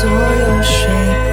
所有水。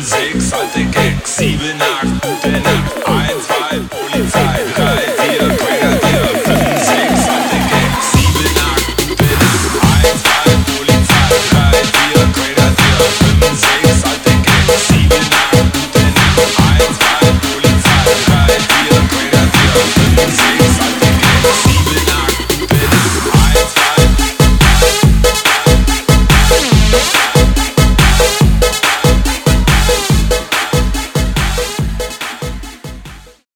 music.